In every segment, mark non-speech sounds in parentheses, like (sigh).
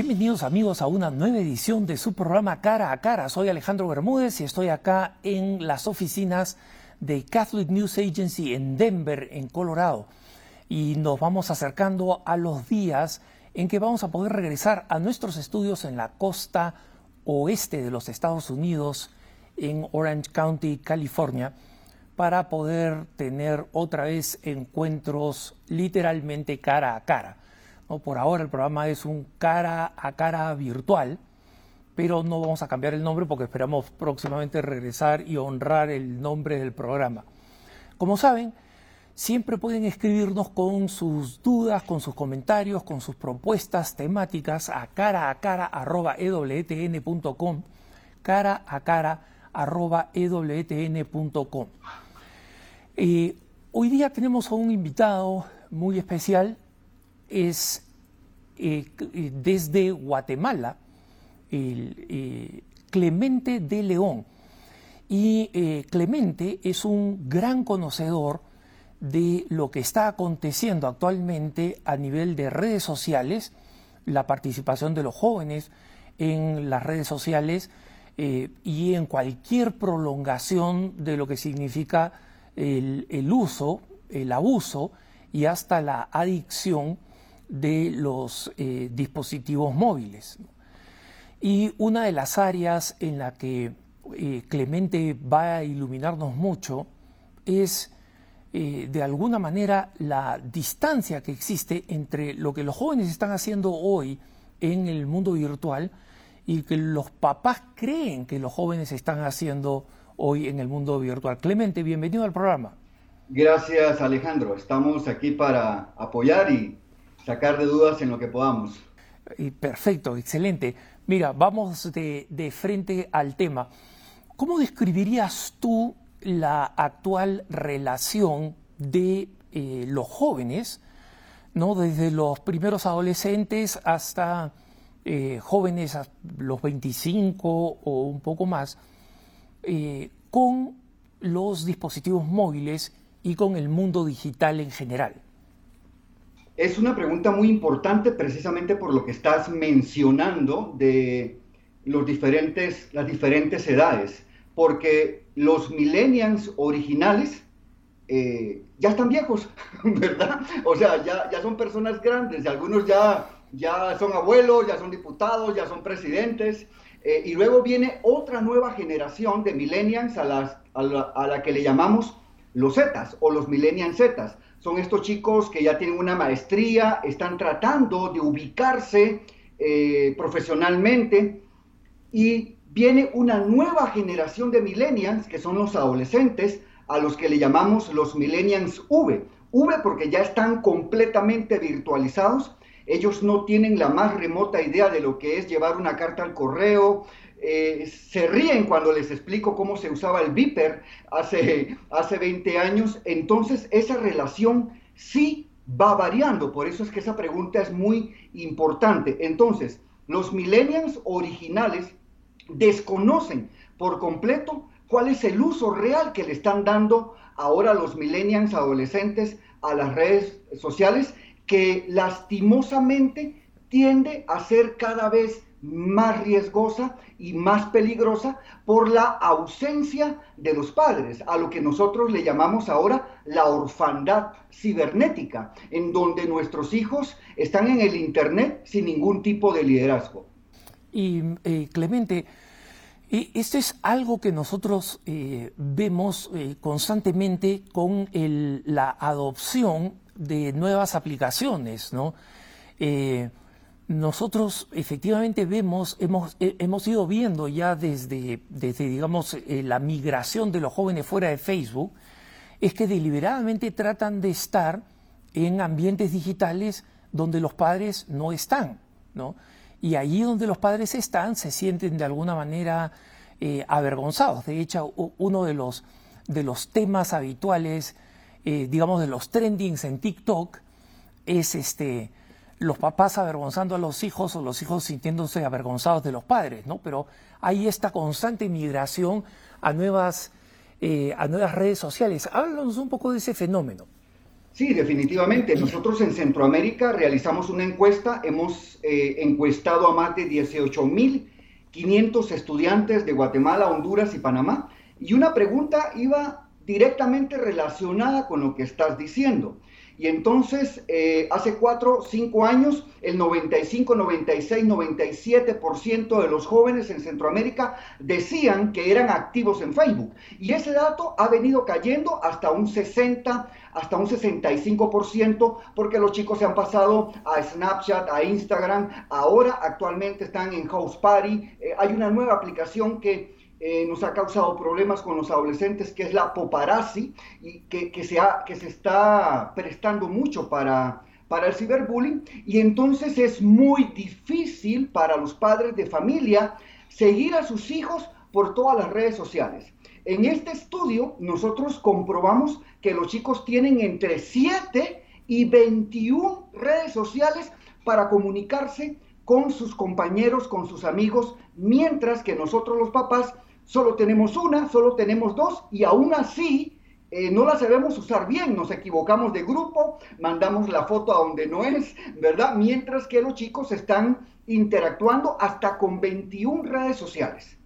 Bienvenidos amigos a una nueva edición de su programa Cara a Cara. Soy Alejandro Bermúdez y estoy acá en las oficinas de Catholic News Agency en Denver, en Colorado. Y nos vamos acercando a los días en que vamos a poder regresar a nuestros estudios en la costa oeste de los Estados Unidos, en Orange County, California, para poder tener otra vez encuentros literalmente cara a cara por ahora el programa es un cara a cara virtual, pero no vamos a cambiar el nombre porque esperamos próximamente regresar y honrar el nombre del programa. Como saben, siempre pueden escribirnos con sus dudas, con sus comentarios, con sus propuestas temáticas a cara a cara ewtn.com, cara a cara arroba ewtn.com. Eh, hoy día tenemos a un invitado muy especial es eh, eh, desde Guatemala, eh, Clemente de León. Y Clemente es un gran conocedor de lo que está aconteciendo actualmente a nivel de redes sociales, la participación de los jóvenes en las redes sociales y en cualquier prolongación de lo que significa el uso, el abuso y hasta la adicción de los eh, dispositivos móviles. Y una de las áreas en la que eh, Clemente va a iluminarnos mucho es eh, de alguna manera la distancia que existe entre lo que los jóvenes están haciendo hoy en el mundo virtual y que los papás creen que los jóvenes están haciendo hoy en el mundo virtual. Clemente, bienvenido al programa. Gracias Alejandro, estamos aquí para apoyar y sacar de dudas en lo que podamos. Perfecto, excelente. Mira, vamos de, frente al tema. ¿Cómo describirías tú la actual relación de eh, los jóvenes, ¿no? desde los primeros adolescentes hasta eh, jóvenes a los 25 o un poco más, eh, con los dispositivos móviles y con el mundo digital en general? Es una pregunta muy importante precisamente por lo que estás mencionando de los diferentes, las diferentes edades, porque los millennials originales eh, ya están viejos, (laughs) ¿verdad? O sea, ya, ya son personas grandes, algunos ya, ya son abuelos, ya son diputados, ya son presidentes, eh, y luego viene otra nueva generación de millennials a, las, a, la, a la que le llamamos los Zetas o los millennials Zetas son estos chicos que ya tienen una maestría, están tratando de ubicarse eh, profesionalmente y viene una nueva generación de millennials, que son los adolescentes, a los que le llamamos los millennials V. V porque ya están completamente virtualizados, ellos no tienen la más remota idea de lo que es llevar una carta al correo, eh, se ríen cuando les explico cómo se usaba el Viper hace, hace 20 años, entonces esa relación sí va variando, por eso es que esa pregunta es muy importante. Entonces, los millennials originales desconocen por completo cuál es el uso real que le están dando ahora los millennials adolescentes a las redes sociales, que lastimosamente tiende a ser cada vez más riesgosa y más peligrosa por la ausencia de los padres, a lo que nosotros le llamamos ahora la orfandad cibernética, en donde nuestros hijos están en el Internet sin ningún tipo de liderazgo. Y eh, Clemente, eh, esto es algo que nosotros eh, vemos constantemente con la adopción de nuevas aplicaciones, ¿no? Nosotros efectivamente vemos, hemos, eh, hemos ido viendo ya desde, desde digamos, eh, la migración de los jóvenes fuera de Facebook, es que deliberadamente tratan de estar en ambientes digitales donde los padres no están, ¿no? Y allí donde los padres están se sienten de alguna manera eh, avergonzados. De hecho, uno de los, de los temas habituales, digamos, de los trendings en TikTok es este los papás avergonzando a los hijos o los hijos sintiéndose avergonzados de los padres, ¿no? Pero hay esta constante migración a nuevas, eh, a nuevas redes sociales. Háblanos un poco de ese fenómeno. Sí, definitivamente. Nosotros en Centroamérica realizamos una encuesta, hemos eh, encuestado a más de 18.500 estudiantes de Guatemala, Honduras y Panamá, y una pregunta iba directamente relacionada con lo que estás diciendo. Y entonces, eh, hace cuatro, cinco años, el 95, 96, 97% de los jóvenes en Centroamérica decían que eran activos en Facebook. Y ese dato ha venido cayendo hasta un 60, hasta un 65%, porque los chicos se han pasado a Snapchat, a Instagram. Ahora, actualmente están en House Party. Eh, hay una nueva aplicación que eh, nos ha causado problemas con los adolescentes, que es la paparazzi, y que, que, se, que se está prestando mucho para, para el ciberbullying. Y entonces es muy difícil para los padres de familia seguir a sus hijos por todas las redes sociales. En este estudio nosotros comprobamos que los chicos tienen entre 7 y 21 redes sociales para comunicarse con sus compañeros, con sus amigos, mientras que nosotros los papás solo tenemos una, solo tenemos dos y aún así eh, no la sabemos usar bien, nos equivocamos de grupo, mandamos la foto a donde no es, ¿verdad? Mientras que los chicos están interactuando hasta con 21 redes sociales.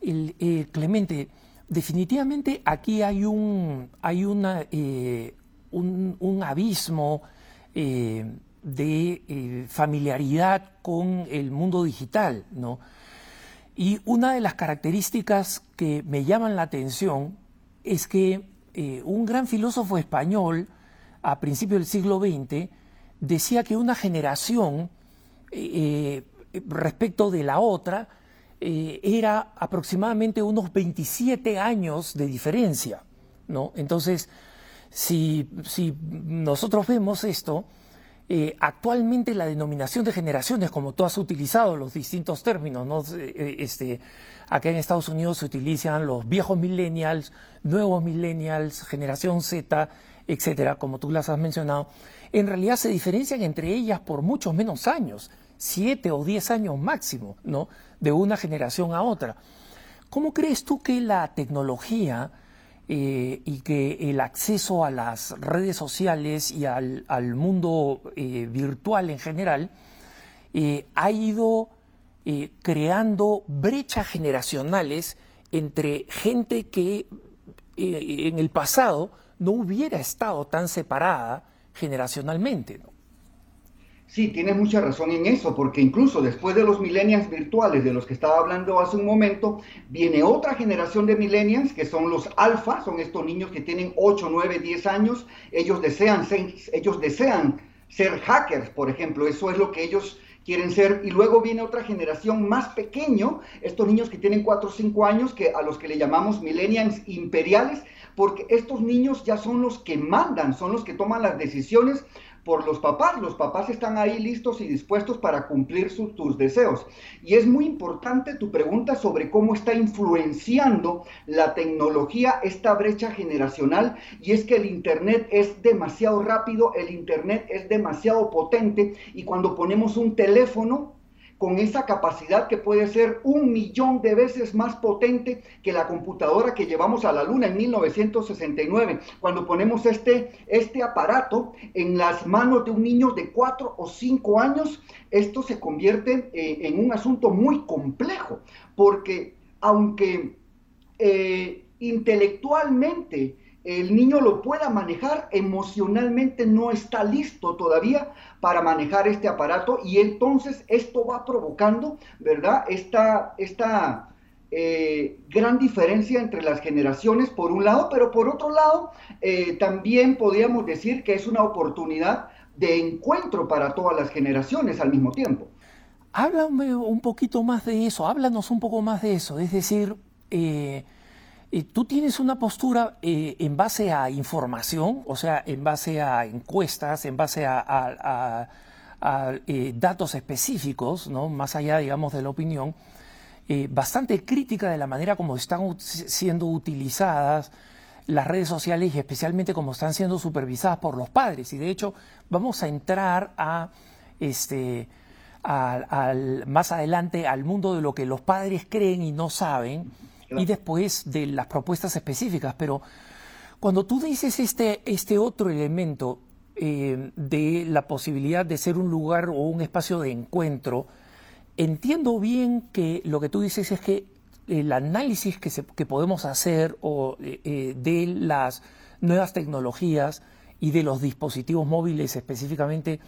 El, eh, Clemente, definitivamente aquí hay un, hay una, eh, un, un, abismo de familiaridad con el mundo digital, ¿no? Y una de las características que me llaman la atención es que eh, un gran filósofo español a principios del siglo XX decía que una generación eh, eh, respecto de la otra era aproximadamente unos 27 años de diferencia. ¿no? Entonces, si, si nosotros vemos esto, eh, actualmente la denominación de generaciones, como tú has utilizado los distintos términos, ¿no? Eh, eh, este, acá en Estados Unidos se utilizan los viejos millennials, nuevos millennials, generación Z, etcétera, como tú las has mencionado, en realidad se diferencian entre ellas por muchos menos años, siete o diez años máximo, ¿no? De una generación a otra. ¿Cómo crees tú que la tecnología eh, y que el acceso a las redes sociales y al, mundo eh, virtual en general eh, ha ido creando brechas generacionales entre gente que en el pasado no hubiera estado tan separada generacionalmente. Sí, tienes mucha razón en eso, porque incluso después de los millennials virtuales de los que estaba hablando hace un momento, viene otra generación de millennials que son los alfa, son estos niños que tienen 8, 9, 10 años, ellos desean ser, ellos desean ser hackers, por ejemplo, eso es lo que ellos quieren ser. Y luego viene otra generación más pequeño, estos niños que tienen 4 o 5 años, que a los que le llamamos millennials imperiales, porque estos niños ya son los que mandan, son los que toman las decisiones por los papás. Los papás están ahí listos y dispuestos para cumplir tus deseos. Y es muy importante tu pregunta sobre cómo está influenciando la tecnología esta brecha generacional. Y es que el Internet es demasiado rápido, el Internet es demasiado potente y cuando ponemos un teléfono con esa capacidad que puede ser un millón de veces más potente que la computadora que llevamos a la Luna en 1969. Cuando ponemos este, este aparato en las manos de un niño de 4 o 5 años, esto se convierte eh, en un asunto muy complejo, porque aunque eh, intelectualmente el niño lo pueda manejar, emocionalmente no está listo todavía para manejar este aparato y entonces esto va provocando, ¿verdad? Esta, esta eh, gran diferencia entre las generaciones por un lado, pero por otro lado eh, también podríamos decir que es una oportunidad de encuentro para todas las generaciones al mismo tiempo. Háblame un poquito más de eso, háblanos un poco más de eso, es decir, eh, tú tienes una postura eh, en base a información, o sea, en base a encuestas, en base a, eh, datos específicos, ¿no? más allá, digamos, de la opinión, eh, bastante crítica de la manera como están siendo utilizadas las redes sociales y especialmente como están siendo supervisadas por los padres. Y de hecho, vamos a entrar a este más adelante al mundo de lo que los padres creen y no saben y después de las propuestas específicas. Pero, Cuando tú dices este, este otro elemento eh, de la posibilidad de ser un lugar o un espacio de encuentro, entiendo bien que lo que tú dices es que el análisis que, que podemos hacer o, eh, eh, de las nuevas tecnologías y de los dispositivos móviles específicamente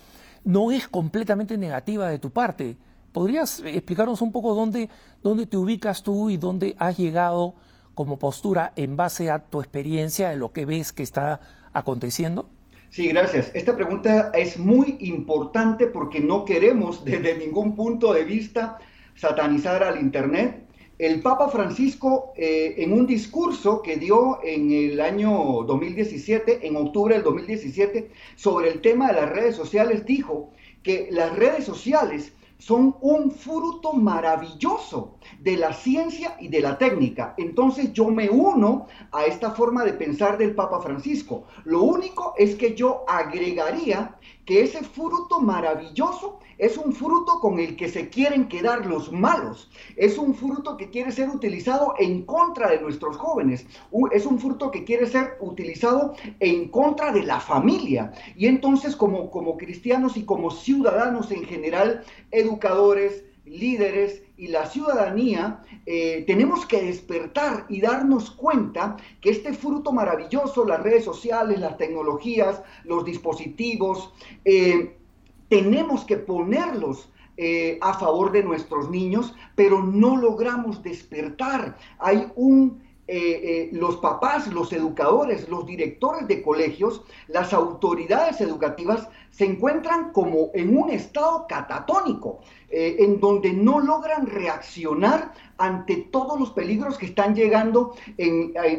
no es completamente negativa de tu parte. ¿Podrías explicarnos un poco dónde, dónde te ubicas tú y dónde has llegado como postura en base a tu experiencia, de lo que ves que está aconteciendo? Sí, gracias. Esta pregunta es muy importante porque no queremos (laughs) desde ningún punto de vista satanizar al Internet. El Papa Francisco, eh, en un discurso que dio en el año 2017, en octubre del 2017, sobre el tema de las redes sociales, dijo que las redes sociales son un fruto maravilloso de la ciencia y de la técnica. Entonces yo me uno a esta forma de pensar del Papa Francisco. Lo único es que yo agregaría que ese fruto maravilloso es un fruto con el que se quieren quedar los malos. Es un fruto que quiere ser utilizado en contra de nuestros jóvenes. Es un fruto que quiere ser utilizado en contra de la familia. Y entonces como, como cristianos y como ciudadanos en general, educadores, líderes y la ciudadanía, eh, tenemos que despertar y darnos cuenta que este fruto maravilloso, las redes sociales, las tecnologías, los dispositivos, eh, tenemos que ponerlos eh, a favor de nuestros niños, pero no logramos despertar. Hay un... Los papás, los educadores, los directores de colegios, las autoridades educativas se encuentran como en un estado catatónico, en donde no logran reaccionar ante todos los peligros que están llegando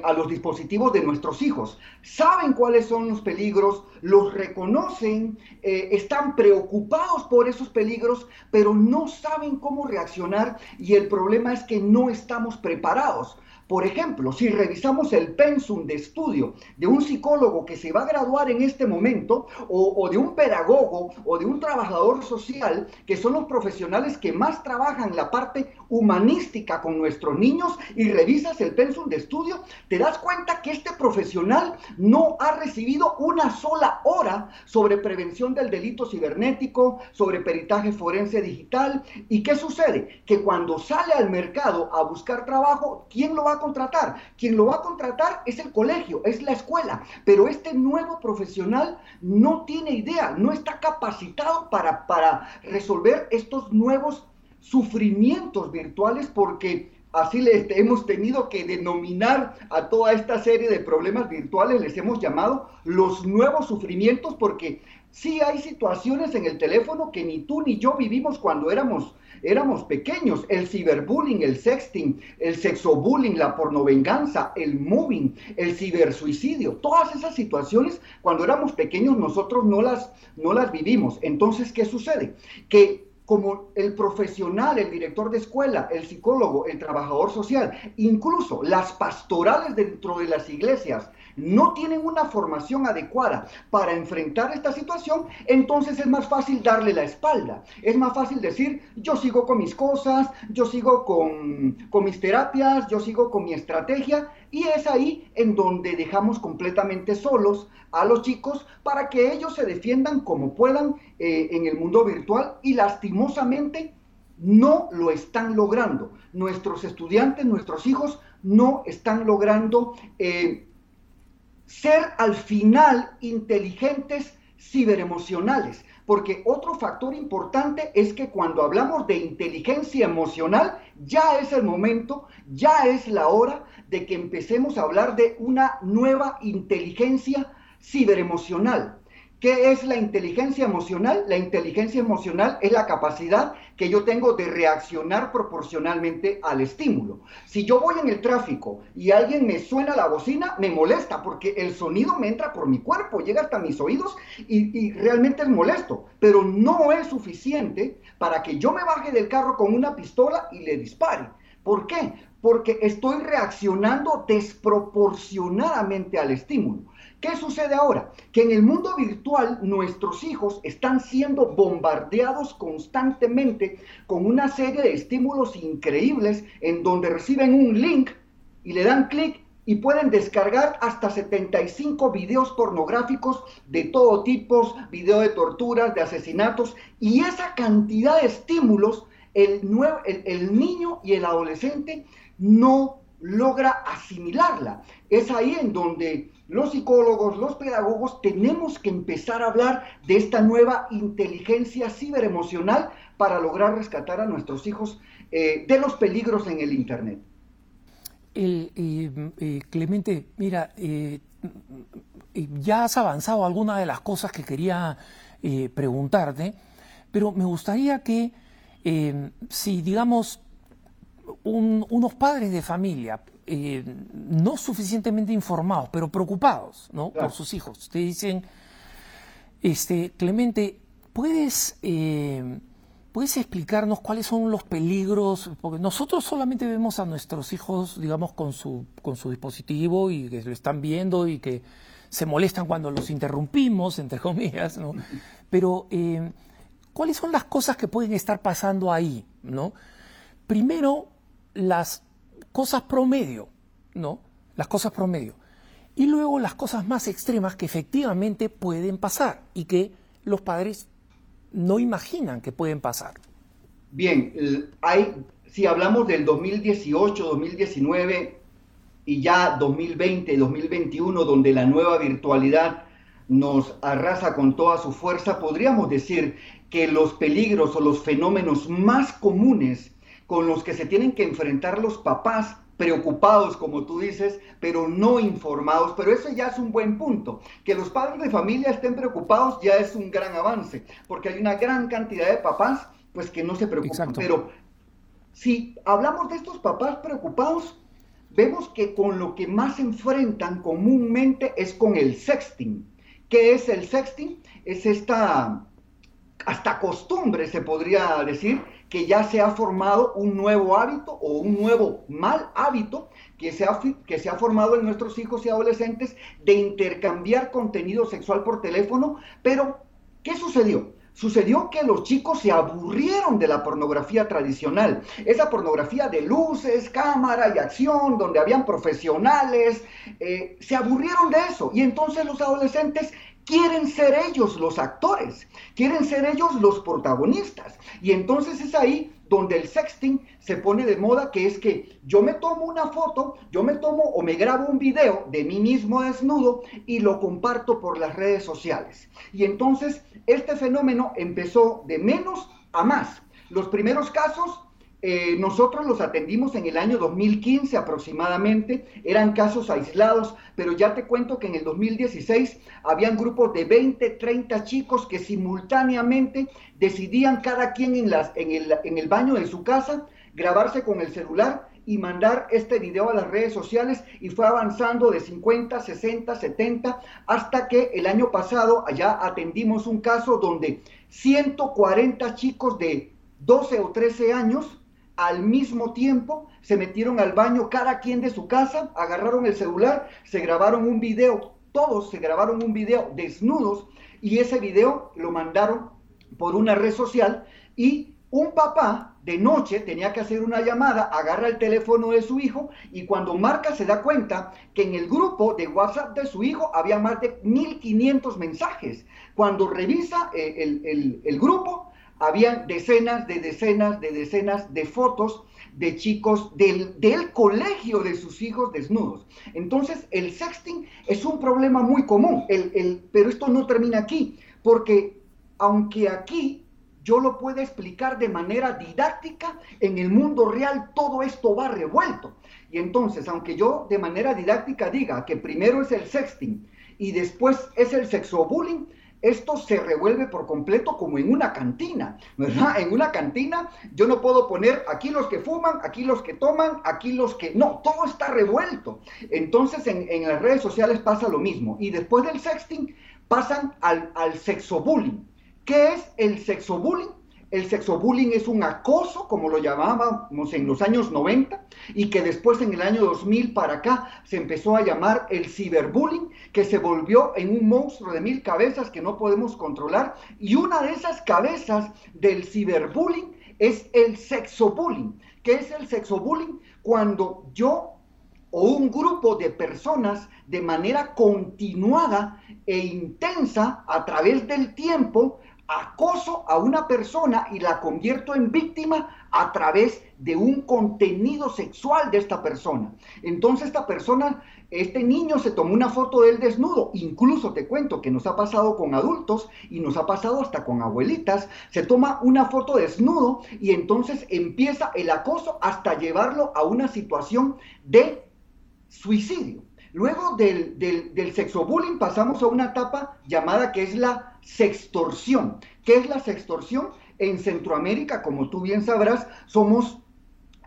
a, los dispositivos de nuestros hijos. Saben cuáles son los peligros, los reconocen, eh, están preocupados por esos peligros, pero no saben cómo reaccionar y el problema es que no estamos preparados. Por ejemplo, si revisamos el pensum de estudio de un psicólogo que se va a graduar en este momento, o, de un pedagogo, o de un trabajador social, que son los profesionales que más trabajan la parte humanística con nuestros niños, y revisas el pensum de estudio, te das cuenta que este profesional no ha recibido una sola hora sobre prevención del delito cibernético, sobre peritaje forense digital. ¿Y qué sucede? Que cuando sale al mercado a buscar trabajo, ¿quién lo va a contratar? Quien lo va a contratar es el colegio, es la escuela, pero este nuevo profesional no tiene idea, no está capacitado para, para resolver estos nuevos sufrimientos virtuales porque así les hemos tenido que denominar a toda esta serie de problemas virtuales, les hemos llamado los nuevos sufrimientos porque sí hay situaciones en el teléfono que ni tú ni yo vivimos cuando éramos éramos pequeños, el ciberbullying, el sexting, el sexobullying, la pornovenganza, el moving, el cibersuicidio, todas esas situaciones cuando éramos pequeños nosotros no las, no las vivimos. Entonces, ¿qué sucede? Que como el profesional, el director de escuela, el psicólogo, el trabajador social, incluso las pastorales dentro de las iglesias, no tienen una formación adecuada para enfrentar esta situación, entonces es más fácil darle la espalda. Es más fácil decir, yo sigo con mis cosas, yo sigo con, mis terapias, yo sigo con mi estrategia, y es ahí en donde dejamos completamente solos a los chicos para que ellos se defiendan como puedan eh, en el mundo virtual y lastimosamente no lo están logrando. Nuestros estudiantes, nuestros hijos no están logrando eh, ser al final inteligentes ciberemocionales. Porque otro factor importante es que cuando hablamos de inteligencia emocional, ya es el momento, ya es la hora de que empecemos a hablar de una nueva inteligencia ciberemocional. ¿Qué es la inteligencia emocional? La inteligencia emocional es la capacidad que yo tengo de reaccionar proporcionalmente al estímulo. Si yo voy en el tráfico y alguien me suena la bocina, me molesta porque el sonido me entra por mi cuerpo, llega hasta mis oídos y, realmente es molesto, pero no es suficiente para que yo me baje del carro con una pistola y le dispare. ¿Por qué? Porque estoy reaccionando desproporcionadamente al estímulo. ¿Qué sucede ahora? Que en el mundo virtual nuestros hijos están siendo bombardeados constantemente con una serie de estímulos increíbles en donde reciben un link y le dan clic y pueden descargar hasta 75 videos pornográficos de todo tipo, video de torturas, de asesinatos, y esa cantidad de estímulos, el, el, niño y el adolescente no logra asimilarla. Es ahí en donde los psicólogos, los pedagogos, tenemos que empezar a hablar de esta nueva inteligencia ciberemocional para lograr rescatar a nuestros hijos eh, de los peligros en el Internet. Clemente, mira, eh, ya has avanzado algunas de las cosas que quería eh, preguntarte, pero me gustaría que si, digamos, unos padres de familia no suficientemente informados, pero preocupados ¿no? por sus hijos, te dicen, este, Clemente, ¿puedes ¿Puedes explicarnos cuáles son los peligros? Porque nosotros solamente vemos a nuestros hijos, digamos, con su, con su dispositivo y que lo están viendo y que se molestan cuando los interrumpimos, entre comillas, ¿no? Pero, eh, ¿cuáles son las cosas que pueden estar pasando ahí, ¿no? Primero, las cosas promedio, ¿no? Las cosas promedio. Y luego las cosas más extremas que efectivamente pueden pasar y que los padres no imaginan que pueden pasar. Bien, hay, si hablamos del 2018, 2019 y ya 2020, 2021, donde la nueva virtualidad nos arrasa con toda su fuerza, podríamos decir que los peligros o los fenómenos más comunes con los que se tienen que enfrentar los papás preocupados, como tú dices, pero no informados. Pero eso ya es un buen punto. Que los padres de familia estén preocupados ya es un gran avance, porque hay una gran cantidad de papás pues que no se preocupan. Pero si hablamos de estos papás preocupados, vemos que con lo que más se enfrentan comúnmente es con el sexting. ¿Qué es el sexting? Es esta hasta costumbre, se podría decir, que ya se ha formado un nuevo hábito o un nuevo mal hábito que se, ha, que se ha formado en nuestros hijos y adolescentes de intercambiar contenido sexual por teléfono. Pero, ¿qué sucedió? Sucedió que los chicos se aburrieron de la pornografía tradicional, esa pornografía de luces, cámara y acción, donde habían profesionales, eh, se aburrieron de eso. Y entonces los adolescentes quieren ser ellos los actores, quieren ser ellos los protagonistas. Y entonces es ahí donde el sexting se pone de moda, que es que yo me tomo una foto, yo me tomo o me grabo un video de mí mismo desnudo y lo comparto por las redes sociales. Y entonces este fenómeno empezó de menos a más. Los primeros casos eh, nosotros los atendimos en el año 2015 aproximadamente, eran casos aislados, pero ya te cuento que en el 2016 habían grupos de 20, 30 chicos que simultáneamente decidían cada quien en, las, en, el, en el baño de su casa grabarse con el celular y mandar este video a las redes sociales y fue avanzando de 50, 60, 70 hasta que el año pasado allá atendimos un caso donde 140 chicos de 12 o 13 años al mismo tiempo se metieron al baño cada quien de su casa, agarraron el celular, se grabaron un video, todos se grabaron un video desnudos y ese video lo mandaron por una red social y un papá de noche tenía que hacer una llamada, agarra el teléfono de su hijo y cuando marca se da cuenta que en el grupo de WhatsApp de su hijo había más de 1500 mensajes. Cuando revisa eh, el, el grupo, habían decenas de decenas de decenas de fotos de chicos del, del, colegio de sus hijos desnudos. Entonces, el sexting es un problema muy común, el, el, pero esto no termina aquí, porque aunque aquí yo lo puedo explicar de manera didáctica, en el mundo real todo esto va revuelto. Y entonces, aunque yo de manera didáctica diga que primero es el sexting y después es el sexobullying, esto se revuelve por completo como en una cantina, ¿verdad? En una cantina yo no puedo poner aquí los que fuman, aquí los que toman, aquí los que... No, todo está revuelto. Entonces en, las redes sociales pasa lo mismo. Y después del sexting pasan al, al sexobullying. ¿Qué es el sexobullying? El sexobullying es un acoso, como lo llamábamos en los años 90, y que después en el año 2000 para acá se empezó a llamar el ciberbullying, que se volvió en un monstruo de mil cabezas que no podemos controlar. Y una de esas cabezas del ciberbullying es el sexobullying. ¿Qué es el sexobullying? Cuando yo o un grupo de personas de manera continuada e intensa a través del tiempo acoso a una persona y la convierto en víctima a través de un contenido sexual de esta persona. Entonces esta persona, este niño se tomó una foto de él desnudo, incluso te cuento que nos ha pasado con adultos y nos ha pasado hasta con abuelitas, se toma una foto desnudo y entonces empieza el acoso hasta llevarlo a una situación de suicidio. Luego del, del, del sexobullying pasamos a una etapa llamada que es la sextorsión. ¿Qué es la sextorsión? En Centroamérica, como tú bien sabrás, somos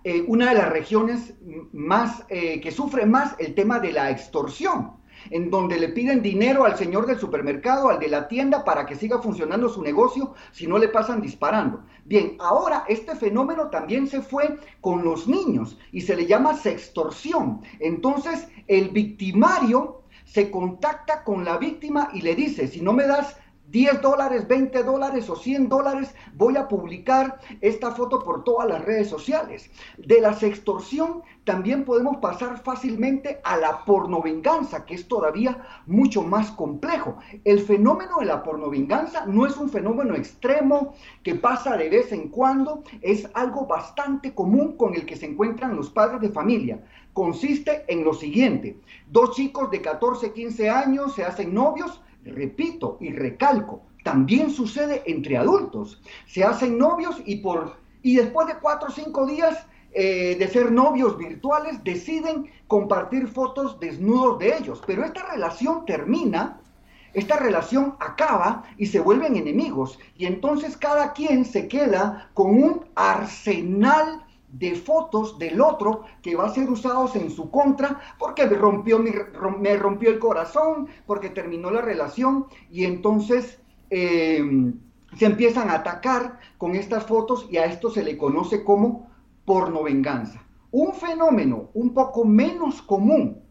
eh, una de las regiones más eh, que sufre más el tema de la extorsión en donde le piden dinero al señor del supermercado, al de la tienda, para que siga funcionando su negocio, si no le pasan disparando. Bien, ahora este fenómeno también se fue con los niños y se le llama sextorsión. Entonces, el victimario se contacta con la víctima y le dice, si no me das 10 dólares, 20 dólares o 100 dólares, voy a publicar esta foto por todas las redes sociales. De la sextorsión también podemos pasar fácilmente a la pornovenganza, que es todavía mucho más complejo. El fenómeno de la pornovenganza no es un fenómeno extremo que pasa de vez en cuando, es algo bastante común con el que se encuentran los padres de familia. Consiste en lo siguiente, dos chicos de 14, 15 años se hacen novios, repito y recalco, también sucede entre adultos. Se hacen novios y, por, y después de cuatro o cinco días eh, de ser novios virtuales deciden compartir fotos desnudos de ellos. Pero esta relación termina, esta relación acaba y se vuelven enemigos. Y entonces cada quien se queda con un arsenal de fotos del otro que va a ser usados en su contra porque me rompió, me rompió el corazón, porque terminó la relación y entonces em, se empiezan a atacar con estas fotos y a esto se le conoce como pornovenganza. Un fenómeno un poco menos común,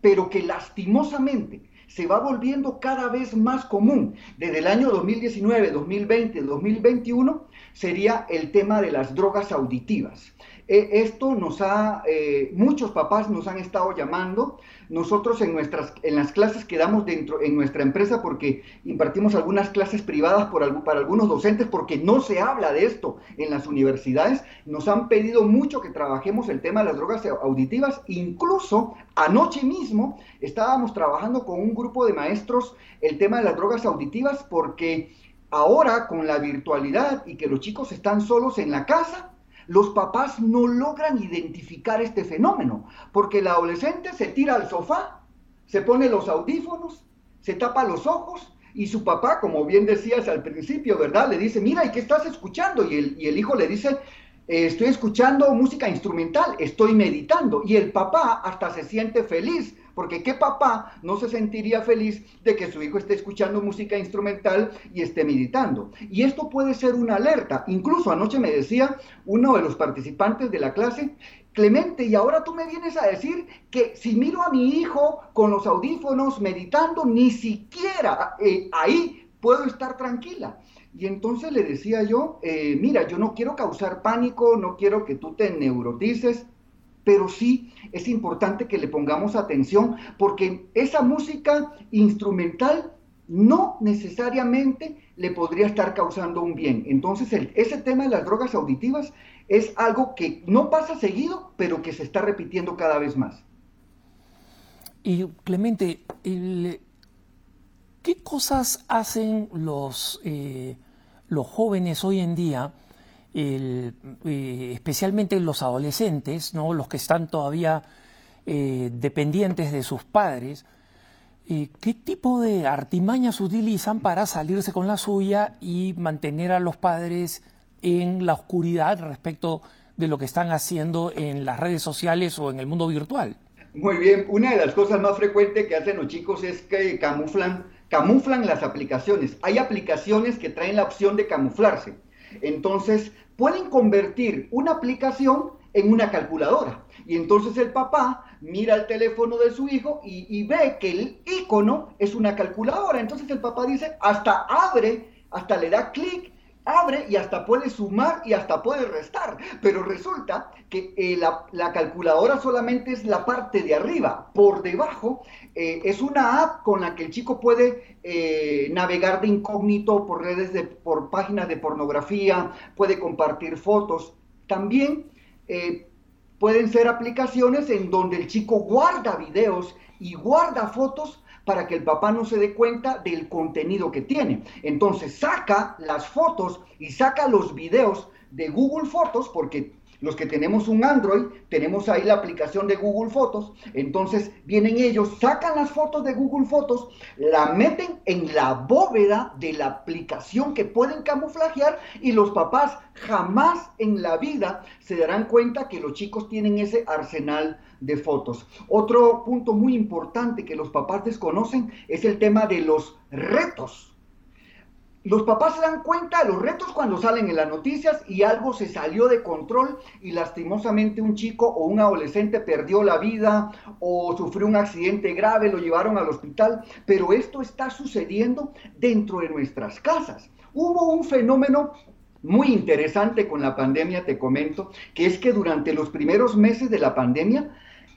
pero que lastimosamente se va volviendo cada vez más común desde el año 2019, 2020, 2021, sería el tema de las drogas auditivas. E, esto nos ha, eh, muchos papás nos han estado llamando. Nosotros en, nuestras, en las clases que damos dentro, en nuestra empresa, porque impartimos algunas clases privadas por, para algunos docentes, porque no se habla de esto en las universidades, nos han pedido mucho que trabajemos el tema de las drogas auditivas. Incluso anoche mismo estábamos trabajando con un grupo de maestros el tema de las drogas auditivas, porque ahora con la virtualidad y que los chicos están solos en la casa, los papás no logran identificar este fenómeno, porque el adolescente se tira al sofá, se pone los audífonos, se tapa los ojos y su papá, como bien decías al principio, ¿verdad? Le dice, mira, ¿y qué estás escuchando? Y el, y el hijo le dice, eh, estoy escuchando música instrumental, estoy meditando. Y el papá hasta se siente feliz porque ¿qué papá no se sentiría feliz de que su hijo esté escuchando música instrumental y esté meditando? Y esto puede ser una alerta. Incluso anoche me decía uno de los participantes de la clase, Clemente, y ahora tú me vienes a decir que si miro a mi hijo con los audífonos meditando, ni siquiera eh, ahí puedo estar tranquila. Y entonces le decía yo, eh, mira, yo no quiero causar pánico, no quiero que tú te neurotices, pero sí es importante que le pongamos atención porque esa música instrumental no necesariamente le podría estar causando un bien. Entonces, ese tema de las drogas auditivas es algo que no pasa seguido, pero que se está repitiendo cada vez más. Y Clemente, ¿qué cosas hacen los, eh, los jóvenes hoy en día? eh, especialmente los adolescentes, ¿no? los que están todavía eh, dependientes de sus padres, eh, ¿qué tipo de artimañas utilizan para salirse con la suya y mantener a los padres en la oscuridad respecto de lo que están haciendo en las redes sociales o en el mundo virtual? Muy bien, una de las cosas más frecuentes que hacen los chicos es que camuflan, camuflan las aplicaciones. Hay aplicaciones que traen la opción de camuflarse. Entonces, pueden convertir una aplicación en una calculadora. Y entonces el papá mira el teléfono de su hijo y, ve que el icono es una calculadora. Entonces el papá dice, hasta abre, hasta le da clic abre y hasta puede sumar y hasta puede restar, pero resulta que eh, la, calculadora solamente es la parte de arriba, por debajo eh, es una app con la que el chico puede eh, navegar de incógnito por redes, de, por páginas de pornografía, puede compartir fotos, también pueden ser aplicaciones en donde el chico guarda videos y guarda fotos para que el papá no se dé cuenta del contenido que tiene. Entonces saca las fotos y saca los videos de Google Fotos porque los que tenemos un Android, tenemos ahí la aplicación de Google Fotos, entonces vienen ellos, sacan las fotos de Google Fotos, la meten en la bóveda de la aplicación que pueden camuflajear y los papás jamás en la vida se darán cuenta que los chicos tienen ese arsenal de fotos. Otro punto muy importante que los papás desconocen es el tema de los retos los papás se dan cuenta de los retos cuando salen en las noticias y algo se salió de control y lastimosamente un chico o un adolescente perdió la vida o sufrió un accidente grave, lo llevaron al hospital, pero esto está sucediendo dentro de nuestras casas. Hubo un fenómeno muy interesante con la pandemia, te comento, que es que durante los primeros meses de la pandemia,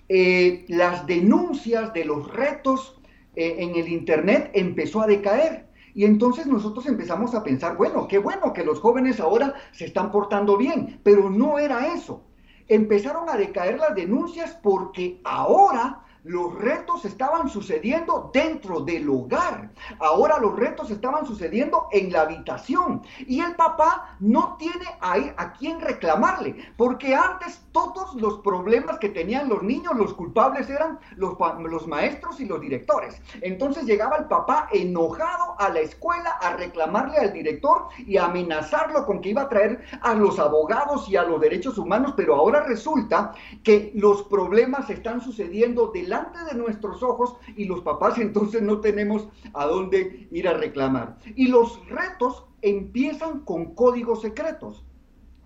eh, las denuncias de los retos eh, en el Internet empezó a decaer y entonces nosotros empezamos a pensar, bueno, qué bueno que los jóvenes ahora se están portando bien, pero no era eso. Empezaron a decaer las denuncias porque ahora los retos estaban sucediendo dentro del hogar. Ahora los retos estaban sucediendo en la habitación. Y el papá no tiene ahí a quién reclamarle. Porque antes todos los problemas que tenían los niños, los culpables eran los, maestros y los directores. Entonces llegaba el papá enojado a la escuela a reclamarle al director y a amenazarlo con que iba a traer a los abogados y a los derechos humanos. Pero ahora resulta que los problemas están sucediendo delante de nuestros ojos y los papás entonces no tenemos a dónde ir a reclamar. Y los retos empiezan con códigos secretos.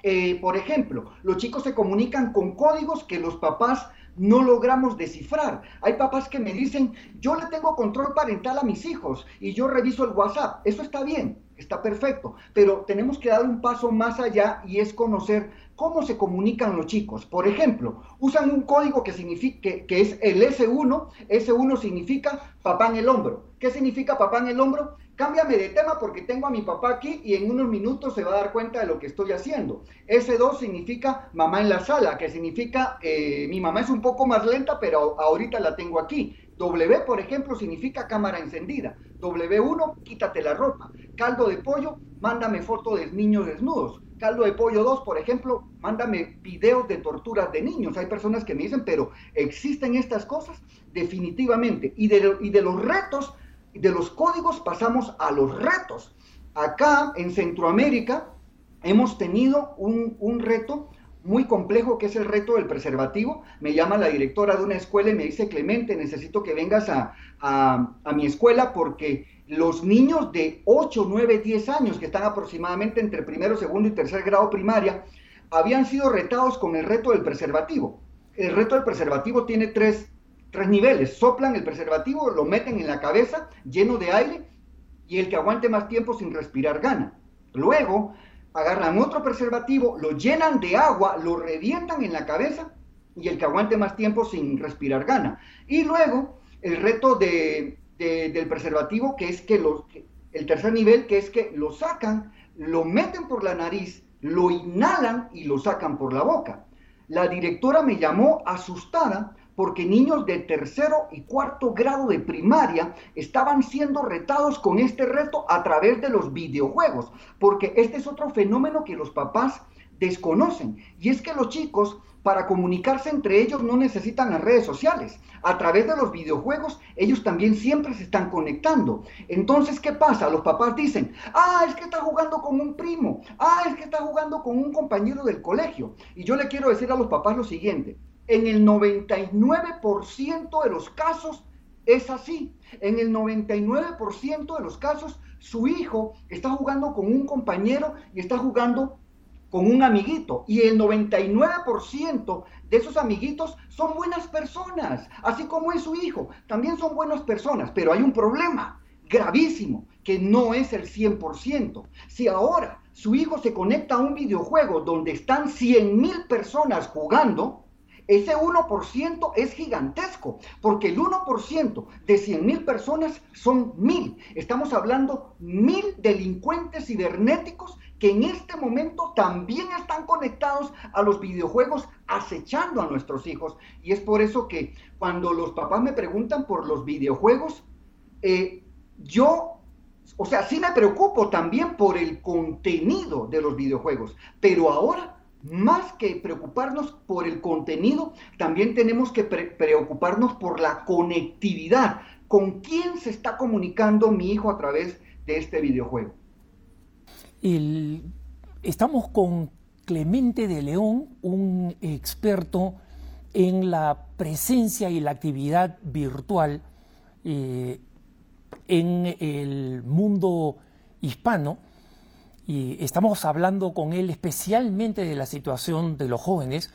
Eh, por ejemplo, los chicos se comunican con códigos que los papás no logramos descifrar. Hay papás que me dicen, yo le tengo control parental a mis hijos y yo reviso el WhatsApp. Eso está bien, está perfecto, pero tenemos que dar un paso más allá y es conocer cómo se comunican los chicos. Por ejemplo, usan un código que, significa, es el S1. S1 significa papá en el hombro. ¿Qué significa papá en el hombro? Cámbiame de tema porque tengo a mi papá aquí y en unos minutos se va a dar cuenta de lo que estoy haciendo. S2 significa mamá en la sala, que significa eh, mi mamá es un poco más lenta, pero ahorita la tengo aquí. W, por ejemplo, significa cámara encendida. W1, quítate la ropa. Caldo de pollo, mándame foto de niños desnudos. Caldo de Pollo 2, por ejemplo, mándame videos de torturas de niños. Hay personas que me dicen, pero ¿existen estas cosas? Definitivamente. Y de, y de los retos, de los códigos pasamos a los retos. Acá en Centroamérica hemos tenido un, un reto muy complejo que es el reto del preservativo. Me llama la directora de una escuela y me dice, Clemente, necesito que vengas a, a, a mi escuela porque los niños de 8, 9, 10 años, que están aproximadamente entre primero, segundo y tercer grado primaria, habían sido retados con el reto del preservativo. El reto del preservativo tiene tres, tres niveles. Soplan el preservativo, lo meten en la cabeza lleno de aire y el que aguante más tiempo sin respirar gana. Luego agarran otro preservativo, lo llenan de agua, lo revientan en la cabeza y el que aguante más tiempo sin respirar gana. Y luego el reto de del preservativo, que es que los, el tercer nivel, que es que lo sacan, lo meten por la nariz, lo inhalan y lo sacan por la boca. La directora me llamó asustada porque niños de tercero y cuarto grado de primaria estaban siendo retados con este reto a través de los videojuegos, porque este es otro fenómeno que los papás desconocen, y es que los chicos para comunicarse entre ellos no necesitan las redes sociales. A través de los videojuegos, ellos también siempre se están conectando. Entonces, ¿qué pasa? Los papás dicen, ah, es que está jugando con un primo, ah, es que está jugando con un compañero del colegio. Y yo le quiero decir a los papás lo siguiente, en el 99% de los casos es así. En el 99% de los casos, su hijo está jugando con un compañero y está jugando con un amiguito y el 99% de esos amiguitos son buenas personas, así como es su hijo, también son buenas personas, pero hay un problema gravísimo que no es el 100%. Si ahora su hijo se conecta a un videojuego donde están 100 mil personas jugando, ese 1% es gigantesco, porque el 1% de 100 mil personas son mil. Estamos hablando mil delincuentes cibernéticos que en este momento también están conectados a los videojuegos acechando a nuestros hijos. Y es por eso que cuando los papás me preguntan por los videojuegos, eh, yo o sea, sí me preocupo también por el contenido de los videojuegos, pero ahora más que preocuparnos por el contenido, también tenemos que preocuparnos por la conectividad. ¿Con quién se está comunicando mi hijo a través de este videojuego? Estamos con Clemente de León, un experto en la presencia y la actividad virtual eh, en el mundo hispano y estamos hablando con él especialmente de la situación de los jóvenes.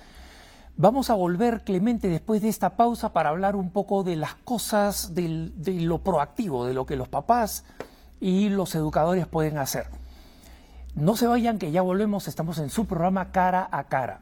Vamos a volver, Clemente, después de esta pausa para hablar un poco de las cosas, de lo proactivo, de lo que los papás y los educadores pueden hacer. No se vayan, que ya volvemos, estamos en su programa Cara a Cara.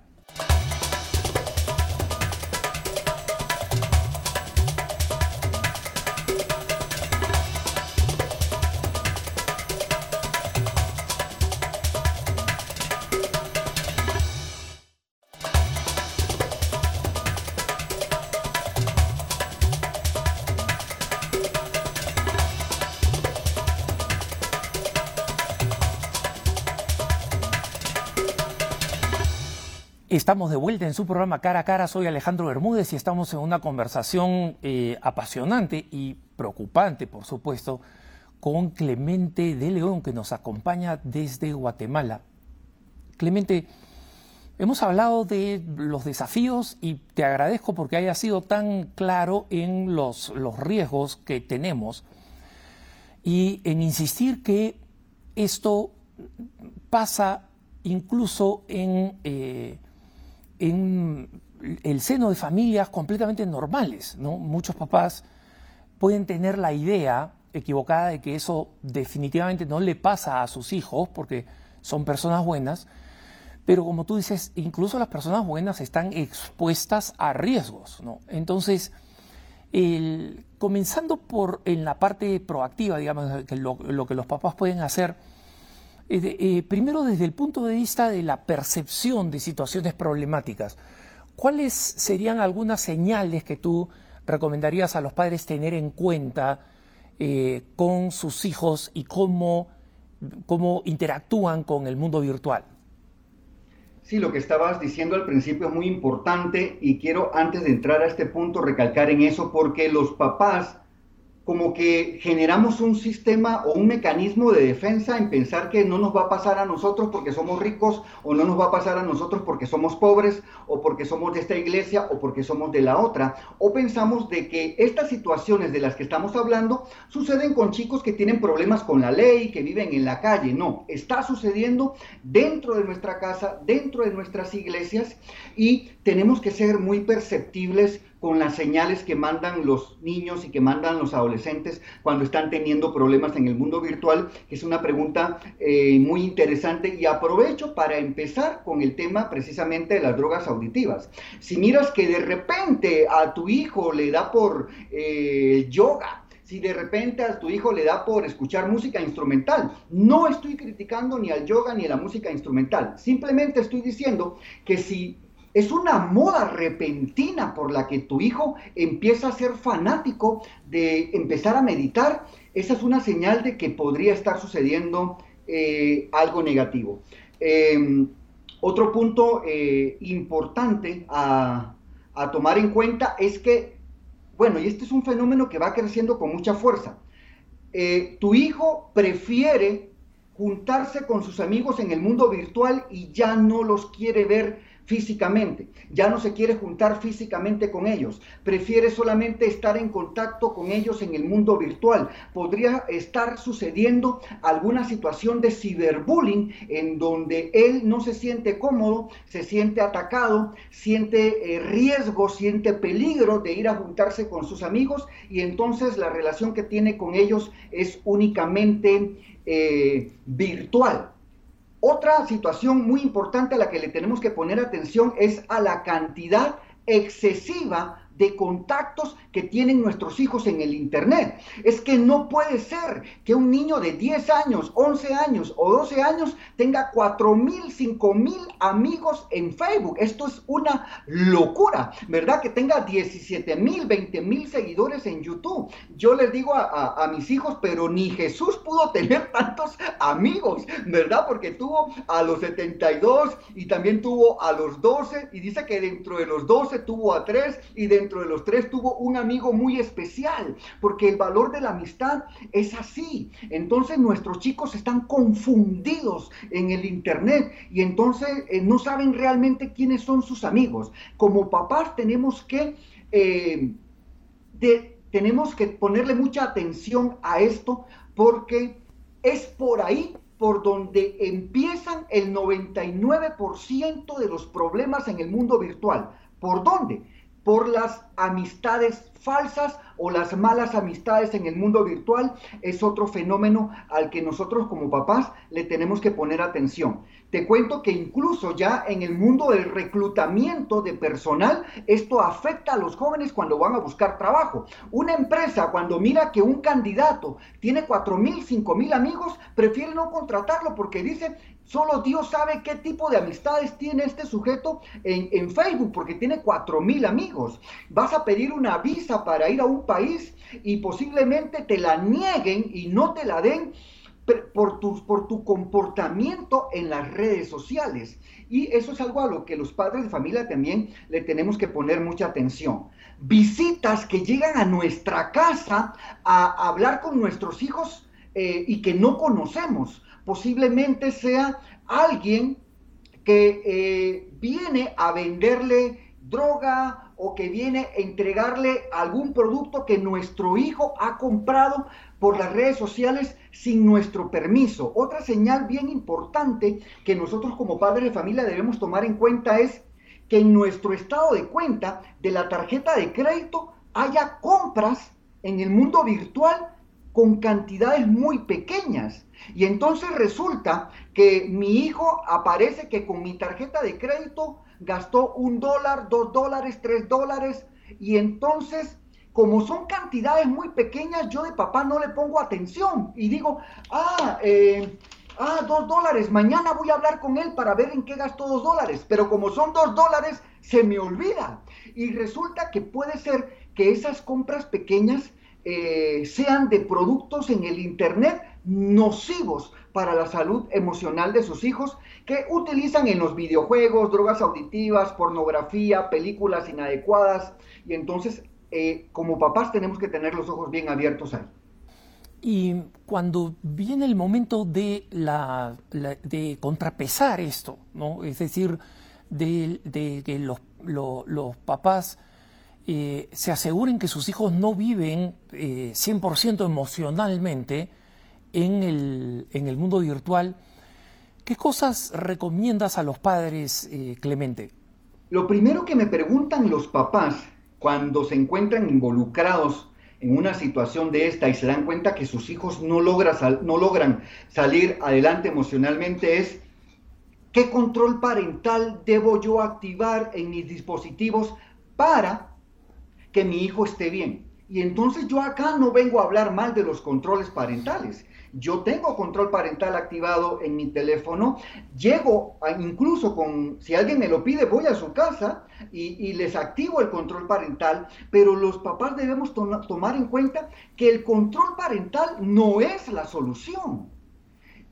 Estamos de vuelta en su programa Cara a Cara. Soy Alejandro Bermúdez y estamos en una conversación eh, apasionante y preocupante, por supuesto, con Clemente de León, que nos acompaña desde Guatemala. Clemente, hemos hablado de los desafíos y te agradezco porque haya sido tan claro en los, los riesgos que tenemos y en insistir que esto pasa incluso en... Eh, en el seno de familias completamente normales. ¿no? Muchos papás pueden tener la idea equivocada de que eso definitivamente no le pasa a sus hijos porque son personas buenas, pero como tú dices, incluso las personas buenas están expuestas a riesgos. ¿no? Entonces, comenzando por en la parte proactiva, digamos, lo que los papás pueden hacer, eh, primero desde el punto de vista de la percepción de situaciones problemáticas, ¿cuáles serían algunas señales que tú recomendarías a los padres tener en cuenta eh, con sus hijos y cómo, cómo interactúan con el mundo virtual? Sí, lo que estabas diciendo al principio es muy importante y quiero antes de entrar a este punto recalcar en eso porque los papás como que generamos un sistema o un mecanismo de defensa en pensar que no nos va a pasar a nosotros porque somos ricos o no nos va a pasar a nosotros porque somos pobres o porque somos de esta iglesia o porque somos de la otra. O pensamos de que estas situaciones de las que estamos hablando suceden con chicos que tienen problemas con la ley, que viven en la calle. No, está sucediendo dentro de nuestra casa, dentro de nuestras iglesias y tenemos que ser muy perceptibles con las señales que mandan los niños y que mandan los adolescentes cuando están teniendo problemas en el mundo virtual, que es una pregunta eh, muy interesante y aprovecho para empezar con el tema precisamente de las drogas auditivas. Si miras que de repente a tu hijo le da por eh, yoga, si de repente a tu hijo le da por escuchar música instrumental. No estoy criticando ni al yoga ni a la música instrumental. Simplemente estoy diciendo que si es una moda repentina por la que tu hijo empieza a ser fanático de empezar a meditar. Esa es una señal de que podría estar sucediendo eh, algo negativo. Em, otro punto eh, importante a, tomar en cuenta es que, bueno, y este es un fenómeno que va creciendo con mucha fuerza. Eh, tu hijo prefiere juntarse con sus amigos en el mundo virtual y ya no los quiere ver físicamente, ya no se quiere juntar físicamente con ellos, prefiere solamente estar en contacto con ellos en el mundo virtual. Podría estar sucediendo alguna situación de ciberbullying en donde él no se siente cómodo, se siente atacado, siente eh, riesgo, siente peligro de ir a juntarse con sus amigos y entonces la relación que tiene con ellos es únicamente eh, virtual. Otra situación muy importante a la que le tenemos que poner atención es a la cantidad excesiva de contactos que tienen nuestros hijos en el Internet. Es que no puede ser que un niño de 10 años, 11 años o 12 años tenga 4 mil, 5 mil amigos en Facebook. Esto es una locura, ¿verdad? Que tenga 17 mil, 20 mil seguidores en YouTube. Yo les digo a, a, mis hijos, pero ni Jesús pudo tener (laughs) tantos amigos, ¿verdad? Porque tuvo a los 72 y también tuvo a los 12 y dice que dentro de los 12 tuvo a 3 y dentro de los tres tuvo un amigo muy especial, porque el valor de la amistad es así. Entonces nuestros chicos están confundidos en el Internet y entonces eh, no saben realmente quiénes son sus amigos. Como papás tenemos que... Eh, tenemos que ponerle mucha atención a esto porque es por ahí por donde empiezan el 99% de los problemas en el mundo virtual. ¿Por dónde? Por las amistades falsas o las malas amistades en el mundo virtual es otro fenómeno al que nosotros como papás le tenemos que poner atención. Te cuento que incluso ya en el mundo del reclutamiento de personal, esto afecta a los jóvenes cuando van a buscar trabajo. Una empresa cuando mira que un candidato tiene cuatro mil, cinco mil amigos, prefiere no contratarlo porque dice, Solo Dios sabe qué tipo de amistades tiene este sujeto en, Facebook, porque tiene cuatro mil amigos. Vas a pedir una visa para ir a un país y posiblemente te la nieguen y no te la den por tu, por tu comportamiento en las redes sociales. Y eso es algo a lo que los padres de familia también le tenemos que poner mucha atención. Visitas que llegan a nuestra casa a hablar con nuestros hijos eh, y que no conocemos posiblemente sea alguien que eh, viene a venderle droga o que viene a entregarle algún producto que nuestro hijo ha comprado por las redes sociales sin nuestro permiso. Otra señal bien importante que nosotros como padres de familia debemos tomar en cuenta es que en nuestro estado de cuenta de la tarjeta de crédito haya compras en el mundo virtual con cantidades muy pequeñas. Y entonces resulta que mi hijo aparece que con mi tarjeta de crédito gastó un dólar, dos dólares, tres dólares. Y entonces, como son cantidades muy pequeñas, yo de papá no le pongo atención. Y digo, ah, eh, ah, dos dólares, mañana voy a hablar con él para ver en qué gastó dos dólares. Pero como son dos dólares, se me olvida. Y resulta que puede ser que esas compras pequeñas eh, sean de productos en el Internet nocivos para la salud emocional de sus hijos que utilizan en los videojuegos, drogas auditivas, pornografía, películas inadecuadas. Y entonces, eh, como papás, tenemos que tener los ojos bien abiertos ahí. Y cuando viene el momento de, la, de contrapesar esto, ¿no? es decir, de, que los, los papás eh, se aseguren que sus hijos no viven 100% eh, emocionalmente en el, en el, mundo virtual, ¿qué cosas recomiendas a los padres, eh, Clemente? Lo primero que me preguntan los papás cuando se encuentran involucrados en una situación de esta y se dan cuenta que sus hijos no, no logran salir adelante emocionalmente es, ¿qué control parental debo yo activar en mis dispositivos para que mi hijo esté bien. Y entonces yo acá no vengo a hablar mal de los controles parentales. Yo tengo control parental activado en mi teléfono. Llego incluso con, si alguien me lo pide, voy a su casa y, les activo el control parental. Pero los papás debemos tomar en cuenta que el control parental no es la solución.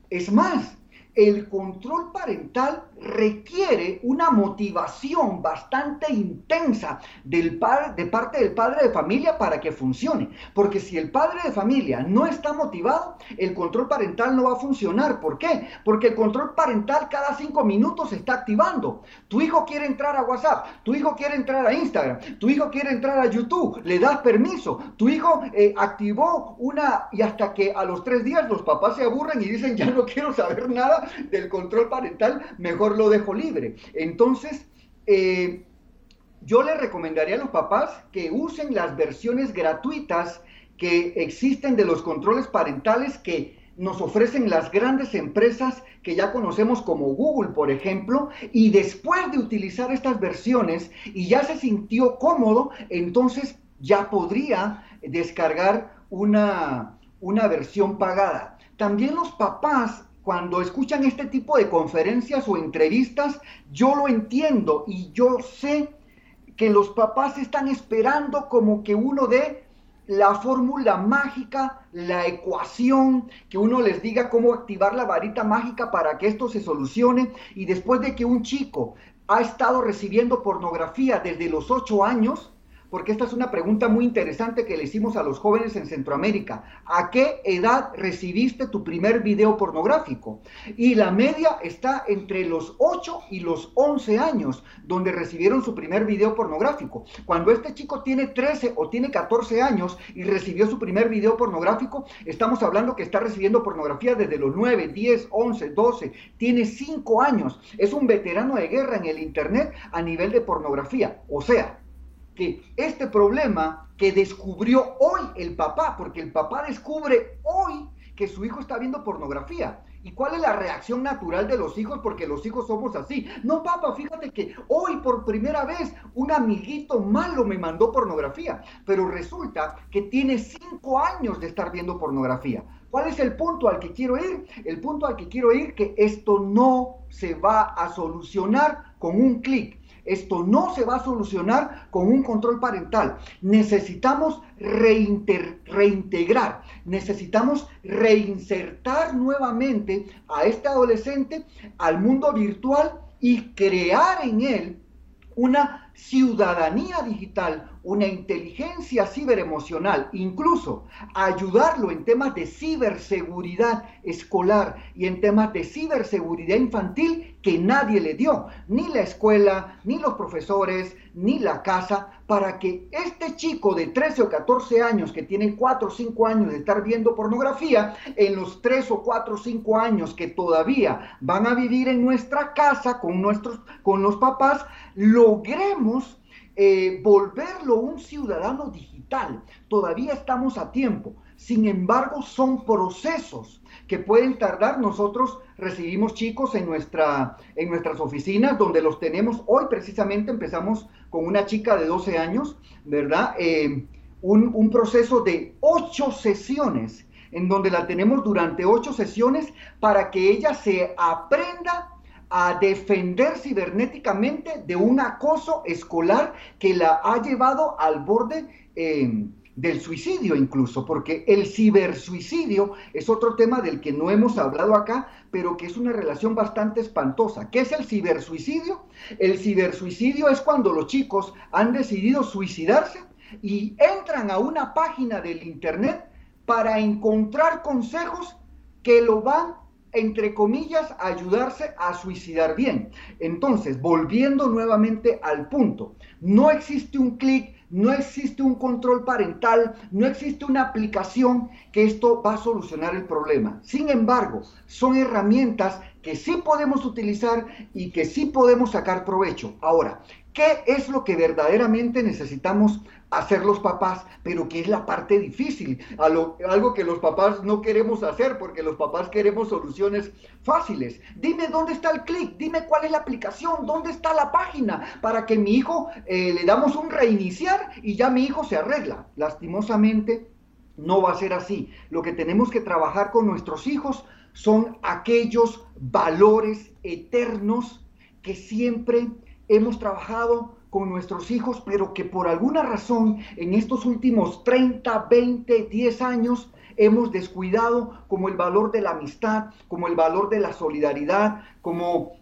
Es más, el control parental requiere una motivación bastante intensa del padre, de parte del padre de familia para que funcione. Porque si el padre de familia no está motivado, el control parental no va a funcionar. ¿Por qué? Porque el control parental cada cinco minutos se está activando. Tu hijo quiere entrar a WhatsApp, tu hijo quiere entrar a Instagram, tu hijo quiere entrar a YouTube, le das permiso, tu hijo eh, activó una y hasta que a los tres días los papás se aburren y dicen ya no quiero saber nada del control parental, mejor lo dejo libre. Entonces, eh, yo le recomendaría a los papás que usen las versiones gratuitas que existen de los controles parentales que nos ofrecen las grandes empresas que ya conocemos como Google, por ejemplo, y después de utilizar estas versiones y ya se sintió cómodo, entonces ya podría descargar una, una versión pagada. También los papás cuando escuchan este tipo de conferencias o entrevistas, yo lo entiendo y yo sé que los papás están esperando como que uno dé la fórmula mágica, la ecuación, que uno les diga cómo activar la varita mágica para que esto se solucione. Y después de que un chico ha estado recibiendo pornografía desde los ocho años, porque esta es una pregunta muy interesante que le hicimos a los jóvenes en Centroamérica. ¿A qué edad recibiste tu primer video pornográfico? Y la media está entre los 8 y los 11 años, donde recibieron su primer video pornográfico. Cuando este chico tiene 13 o tiene 14 años y recibió su primer video pornográfico, estamos hablando que está recibiendo pornografía desde los 9, 10, 11, 12, tiene 5 años. Es un veterano de guerra en el Internet a nivel de pornografía. O sea, que este problema que descubrió hoy el papá, porque el papá descubre hoy que su hijo está viendo pornografía. ¿Y cuál es la reacción natural de los hijos? Porque los hijos somos así. No, papá, fíjate que hoy por primera vez un amiguito malo me mandó pornografía, pero resulta que tiene cinco años de estar viendo pornografía. ¿Cuál es el punto al que quiero ir? El punto al que quiero ir que esto no se va a solucionar con un clic. Esto no se va a solucionar con un control parental. Necesitamos reintegrar, necesitamos reinsertar nuevamente a este adolescente al mundo virtual y crear en él una ciudadanía digital, una inteligencia ciberemocional, incluso ayudarlo en temas de ciberseguridad escolar y en temas de ciberseguridad infantil que nadie le dio, ni la escuela, ni los profesores, ni la casa, para que este chico de 13 o 14 años que tiene 4 o 5 años de estar viendo pornografía, en los 3 o 4 o 5 años que todavía van a vivir en nuestra casa con, nuestros, con los papás, logremos eh, volverlo un ciudadano digital. Todavía estamos a tiempo. Sin embargo, son procesos que pueden tardar. Nosotros recibimos chicos en, nuestra, en nuestras oficinas donde los tenemos. Hoy precisamente empezamos con una chica de 12 años, ¿verdad? Eh, un, un proceso de ocho sesiones en donde la tenemos durante ocho sesiones para que ella se aprenda a defender cibernéticamente de un acoso escolar que la ha llevado al borde eh, del suicidio incluso, porque el cibersuicidio es otro tema del que no hemos hablado acá, pero que es una relación bastante espantosa. ¿Qué es el cibersuicidio? El cibersuicidio es cuando los chicos han decidido suicidarse y entran a una página del Internet para encontrar consejos que lo van entre comillas, ayudarse a suicidar bien. Entonces, volviendo nuevamente al punto, no existe un clic, no existe un control parental, no existe una aplicación que esto va a solucionar el problema. Sin embargo, son herramientas que sí podemos utilizar y que sí podemos sacar provecho. Ahora, ¿qué es lo que verdaderamente necesitamos hacer los papás, pero que es la parte difícil, algo que los papás no queremos hacer porque los papás queremos soluciones fáciles. Dime dónde está el clic, dime cuál es la aplicación, dónde está la página para que mi hijo eh, le damos un reiniciar y ya mi hijo se arregla. Lastimosamente no va a ser así. Lo que tenemos que trabajar con nuestros hijos son aquellos valores eternos que siempre hemos trabajado con nuestros hijos, pero que por alguna razón en estos últimos 30, 20, 10 años hemos descuidado como el valor de la amistad, como el valor de la solidaridad, como,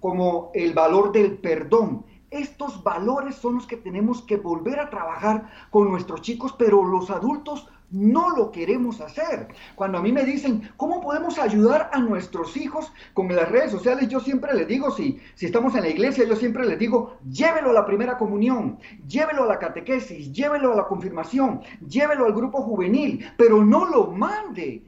como el valor del perdón. Estos valores son los que tenemos que volver a trabajar con nuestros chicos, pero los adultos no lo queremos hacer. Cuando a mí me dicen, ¿cómo podemos ayudar a nuestros hijos con las redes sociales? Yo siempre les digo, si, si estamos en la iglesia, yo siempre les digo, llévelo a la primera comunión, llévelo a la catequesis, llévelo a la confirmación, llévelo al grupo juvenil, pero no lo mande,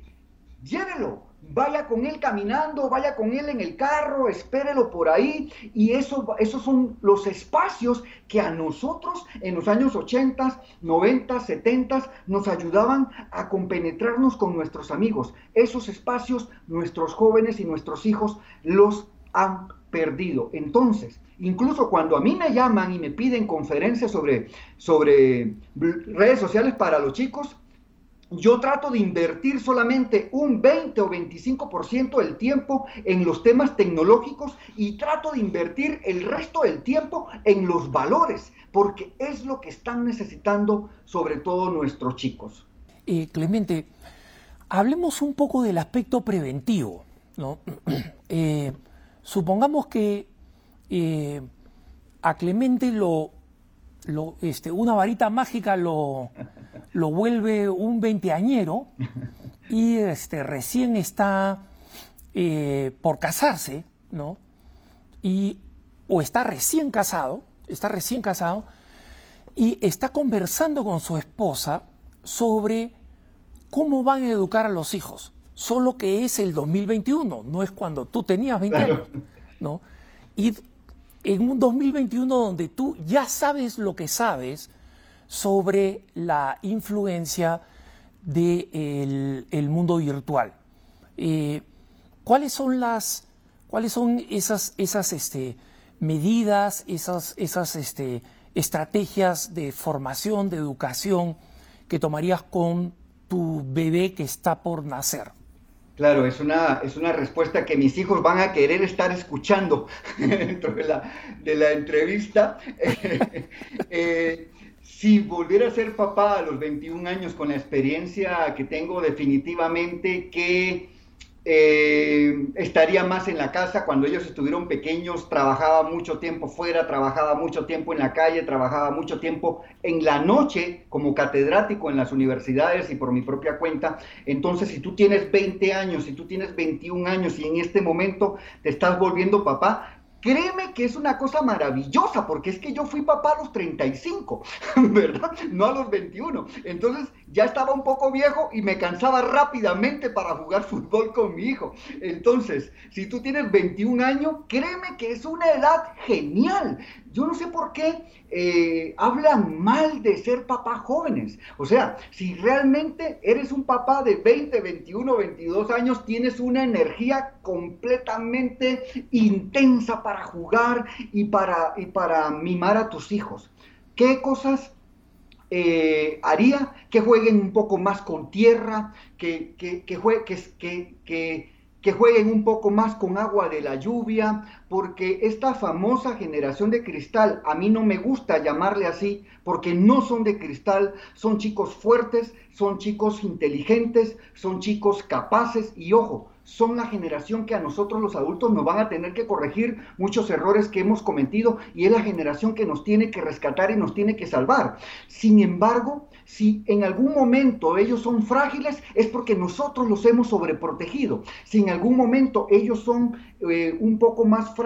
llévelo vaya con él caminando, vaya con él en el carro, espérelo por ahí. Y eso, esos son los espacios que a nosotros en los años 80, 90, 70 nos ayudaban a compenetrarnos con nuestros amigos. Esos espacios nuestros jóvenes y nuestros hijos los han perdido. Entonces, incluso cuando a mí me llaman y me piden conferencias sobre, sobre redes sociales para los chicos, yo trato de invertir solamente un 20 o 25% del tiempo en los temas tecnológicos y trato de invertir el resto del tiempo en los valores, porque es lo que están necesitando sobre todo nuestros chicos. Eh, Clemente, hablemos un poco del aspecto preventivo. ¿no? (clears throat) Eh, supongamos que eh, a Clemente lo, lo este, una varita mágica lo lo vuelve un veinteañero y este, recién está eh, por casarse, ¿no? Y, o está recién casado, está recién casado, y está conversando con su esposa sobre cómo van a educar a los hijos. Solo que es el 2021, no es cuando tú tenías 20 años, ¿no? Y en un 2021 donde tú ya sabes lo que sabes, sobre la influencia del el mundo virtual. Eh, ¿Cuáles son las, cuáles son esas, esas este, medidas, esas, esas este, estrategias de formación, de educación que tomarías con tu bebé que está por nacer? Claro, es una, es una respuesta que mis hijos van a querer estar escuchando (laughs) dentro de la, de la entrevista. (laughs) eh, si volviera a ser papá a los 21 años con la experiencia que tengo, definitivamente que eh, estaría más en la casa. Cuando ellos estuvieron pequeños, trabajaba mucho tiempo fuera, trabajaba mucho tiempo en la calle, trabajaba mucho tiempo en la noche como catedrático en las universidades y por mi propia cuenta. Entonces, si tú tienes 20 años, si tú tienes 21 años y en este momento te estás volviendo papá, Créeme que es una cosa maravillosa, porque es que yo fui papá a los 35, (laughs) ¿verdad? No a los 21. Entonces ya estaba un poco viejo y me cansaba rápidamente para jugar fútbol con mi hijo. Entonces, si tú tienes 21 años, créeme que es una edad genial. Yo no sé por qué eh, hablan mal de ser papás jóvenes. O sea, si realmente eres un papá de 20, 21, 22 años, tienes una energía completamente intensa para jugar y para, y para mimar a tus hijos. ¿Qué cosas eh, haría? Que jueguen un poco más con tierra, que, que, que, que, que que jueguen un poco más con agua de la lluvia, porque esta famosa generación de cristal, a mí no me gusta llamarle así, porque no son de cristal, son chicos fuertes, son chicos inteligentes, son chicos capaces y ojo, son la generación que a nosotros los adultos nos van a tener que corregir muchos errores que hemos cometido y es la generación que nos tiene que rescatar y nos tiene que salvar. Sin embargo, si en algún momento ellos son frágiles, es porque nosotros los hemos sobreprotegido. Si en algún momento ellos son eh, un poco más frágiles,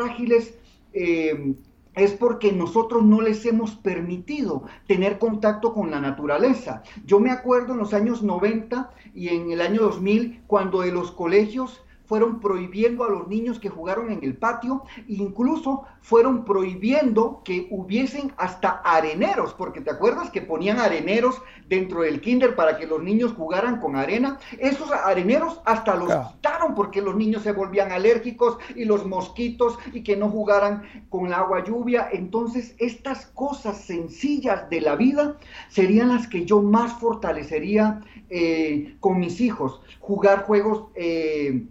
eh, es porque nosotros no les hemos permitido tener contacto con la naturaleza. Yo me acuerdo en los años 90 y en el año 2000, cuando de los colegios fueron prohibiendo a los niños que jugaron en el patio, incluso fueron prohibiendo que hubiesen hasta areneros, porque te acuerdas que ponían areneros dentro del kinder para que los niños jugaran con arena. Esos areneros hasta los quitaron porque los niños se volvían alérgicos y los mosquitos y que no jugaran con el agua lluvia. Entonces, estas cosas sencillas de la vida serían las que yo más fortalecería eh, con mis hijos. Jugar juegos... Eh,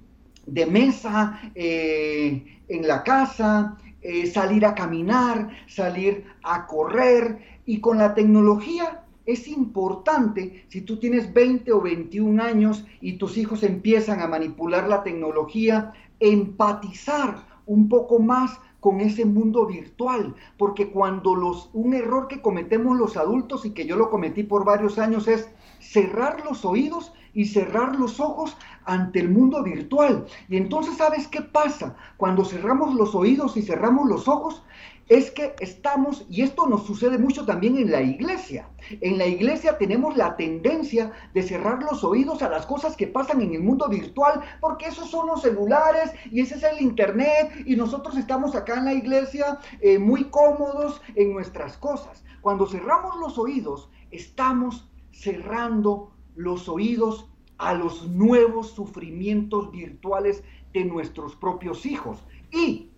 de mesa eh, en la casa, eh, salir a caminar, salir a correr. Y con la tecnología es importante, si tú tienes 20 o 21 años y tus hijos empiezan a manipular la tecnología, empatizar un poco más con ese mundo virtual, porque cuando los un error que cometemos los adultos y que yo lo cometí por varios años es cerrar los oídos y cerrar los ojos ante el mundo virtual. Y entonces, ¿sabes qué pasa? Cuando cerramos los oídos y cerramos los ojos, es que estamos, y esto nos sucede mucho también en la iglesia, en la iglesia tenemos la tendencia de cerrar los oídos a las cosas que pasan en el mundo virtual, porque esos son los celulares y ese es el internet, y nosotros estamos acá en la iglesia eh, muy cómodos en nuestras cosas. Cuando cerramos los oídos, estamos cerrando los oídos a los nuevos sufrimientos virtuales de nuestros propios hijos. Y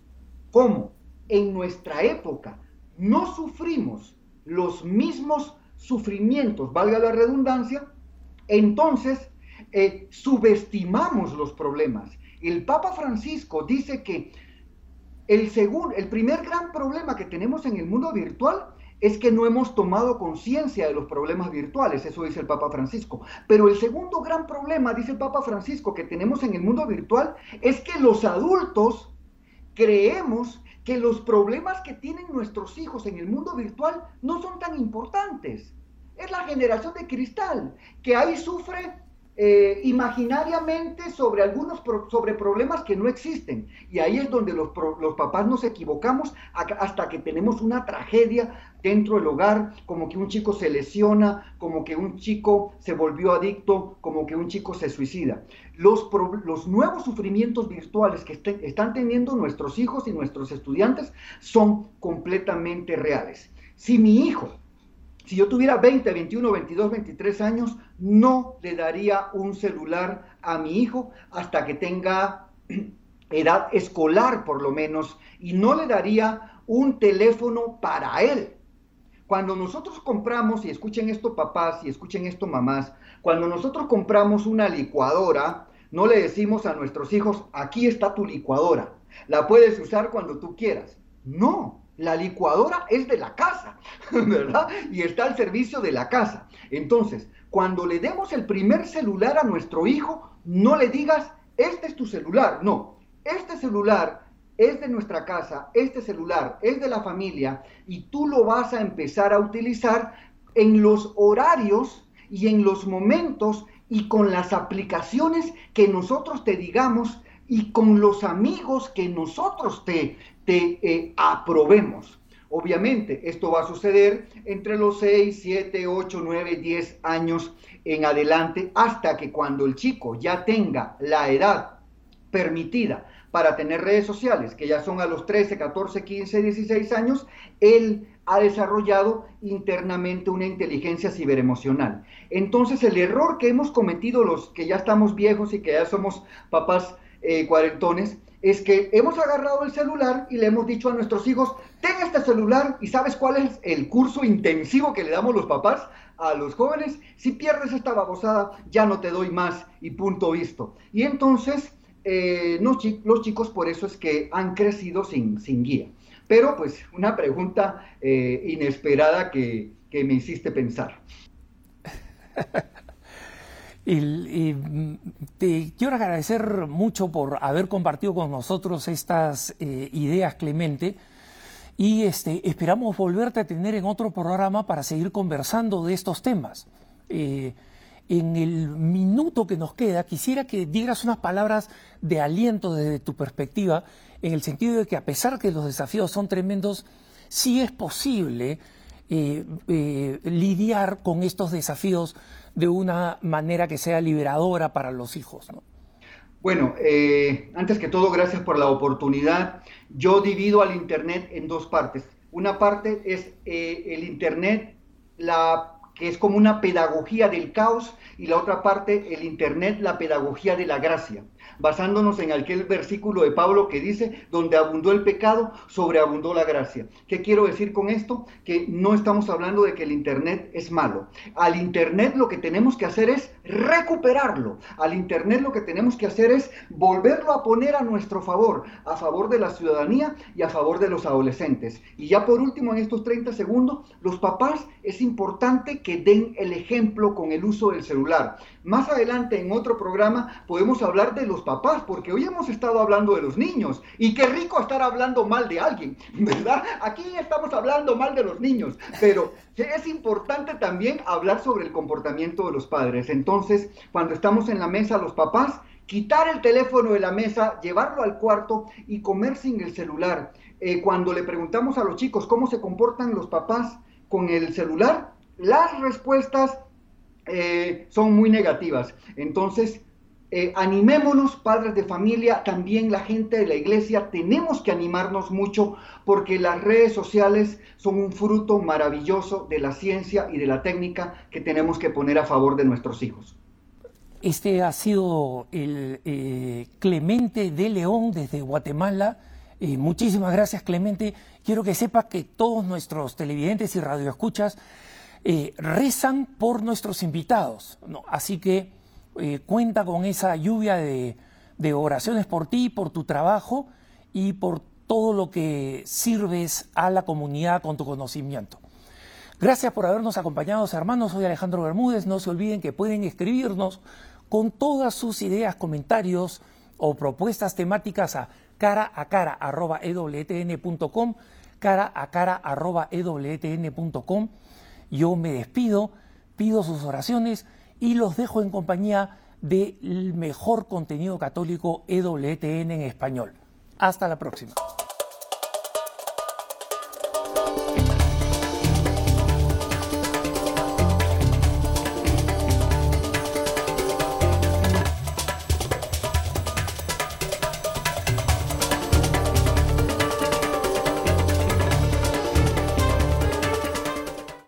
como en nuestra época no sufrimos los mismos sufrimientos, valga la redundancia, entonces eh, subestimamos los problemas. El Papa Francisco dice que el, segundo, el primer gran problema que tenemos en el mundo virtual es que no hemos tomado conciencia de los problemas virtuales, eso dice el Papa Francisco. Pero el segundo gran problema, dice el Papa Francisco, que tenemos en el mundo virtual es que los adultos creemos que los problemas que tienen nuestros hijos en el mundo virtual no son tan importantes. Es la generación de cristal, que ahí sufre eh, imaginariamente sobre algunos sobre problemas que no existen. Y ahí es donde los, los papás nos equivocamos hasta que tenemos una tragedia dentro del hogar, como que un chico se lesiona, como que un chico se volvió adicto, como que un chico se suicida. Los, los nuevos sufrimientos virtuales que están teniendo nuestros hijos y nuestros estudiantes son completamente reales. Si mi hijo si yo tuviera 20, 21, 22, 23 años, no le daría un celular a mi hijo hasta que tenga (clears throat) edad escolar por lo menos y no le daría un teléfono para él. Cuando nosotros compramos, y escuchen esto papás y escuchen esto mamás, cuando nosotros compramos una licuadora, no le decimos a nuestros hijos, aquí está tu licuadora, la puedes usar cuando tú quieras. No, la licuadora es de la casa, (laughs) ¿verdad? Y está al servicio de la casa. Entonces, cuando le demos el primer celular a nuestro hijo, no le digas, este es tu celular. No, este celular es de nuestra casa, este celular es de la familia y tú lo vas a empezar a utilizar en los horarios y en los momentos y con las aplicaciones que nosotros te digamos y con los amigos que nosotros te, te eh, aprobemos. Obviamente, esto va a suceder entre los 6, 7, 8, 9, 10 años en adelante, hasta que cuando el chico ya tenga la edad permitida para tener redes sociales, que ya son a los 13, 14, 15, 16 años, él ha desarrollado internamente una inteligencia ciberemocional. Entonces, el error que hemos cometido los que ya estamos viejos y que ya somos papás eh, cuarentones, es que hemos agarrado el celular y le hemos dicho a nuestros hijos, ten este celular y sabes cuál es el curso intensivo que le damos los papás a los jóvenes. Si pierdes esta babosada, ya no te doy más y punto visto. Y entonces, eh, los chicos por eso es que han crecido sin, sin guía. Pero pues una pregunta eh, inesperada que, que me hiciste pensar. (laughs) Y, te quiero agradecer mucho por haber compartido con nosotros estas eh, ideas, Clemente. Y este, esperamos volverte a tener en otro programa para seguir conversando de estos temas. Eh, en el minuto que nos queda, quisiera que dieras unas palabras de aliento desde tu perspectiva, en el sentido de que a pesar que los desafíos son tremendos, sí es posible eh, lidiar con estos desafíos de una manera que sea liberadora para los hijos. Bueno, eh, antes que todo, gracias por la oportunidad. Yo divido al Internet en dos partes. Una parte es eh, el Internet, la, que es como una pedagogía del caos, y la otra parte, el Internet, la pedagogía de la gracia basándonos en aquel versículo de Pablo que dice, donde abundó el pecado, sobreabundó la gracia. ¿Qué quiero decir con esto? Que no estamos hablando de que el Internet es malo. Al Internet lo que tenemos que hacer es recuperarlo. Al Internet lo que tenemos que hacer es volverlo a poner a nuestro favor, a favor de la ciudadanía y a favor de los adolescentes. Y ya por último, en estos 30 segundos, los papás es importante que den el ejemplo con el uso del celular. Más adelante en otro programa podemos hablar de los papás, porque hoy hemos estado hablando de los niños y qué rico estar hablando mal de alguien, (laughs) ¿verdad? Aquí estamos hablando mal de los niños, pero es importante también hablar sobre el comportamiento de los padres. Entonces, cuando estamos en la mesa los papás, quitar el teléfono de la mesa, llevarlo al cuarto y comer sin el celular. eh, cuando le preguntamos a los chicos cómo se comportan los papás con el celular, las respuestas eh, son muy negativas. Entonces, eh, animémonos, padres de familia, también la gente de la iglesia, tenemos que animarnos mucho porque las redes sociales son un fruto maravilloso de la ciencia y de la técnica que tenemos que poner a favor de nuestros hijos. Este ha sido el Clemente de León desde Guatemala muchísimas gracias, Clemente. Quiero que sepas que todos nuestros televidentes y radioescuchas eh, rezan por nuestros invitados. Así que eh, cuenta con esa lluvia de, oraciones por ti, por tu trabajo y por todo lo que sirves a la comunidad con tu conocimiento. Gracias por habernos acompañado, hermanos. Soy Alejandro Bermúdez. No se olviden que pueden escribirnos con todas sus ideas, comentarios o propuestas temáticas a cara a cara arroba ewtn.com, cara a cara arroba ewtn.com. Yo me despido, pido sus oraciones y los dejo en compañía del mejor contenido católico EWTN en español. Hasta la próxima.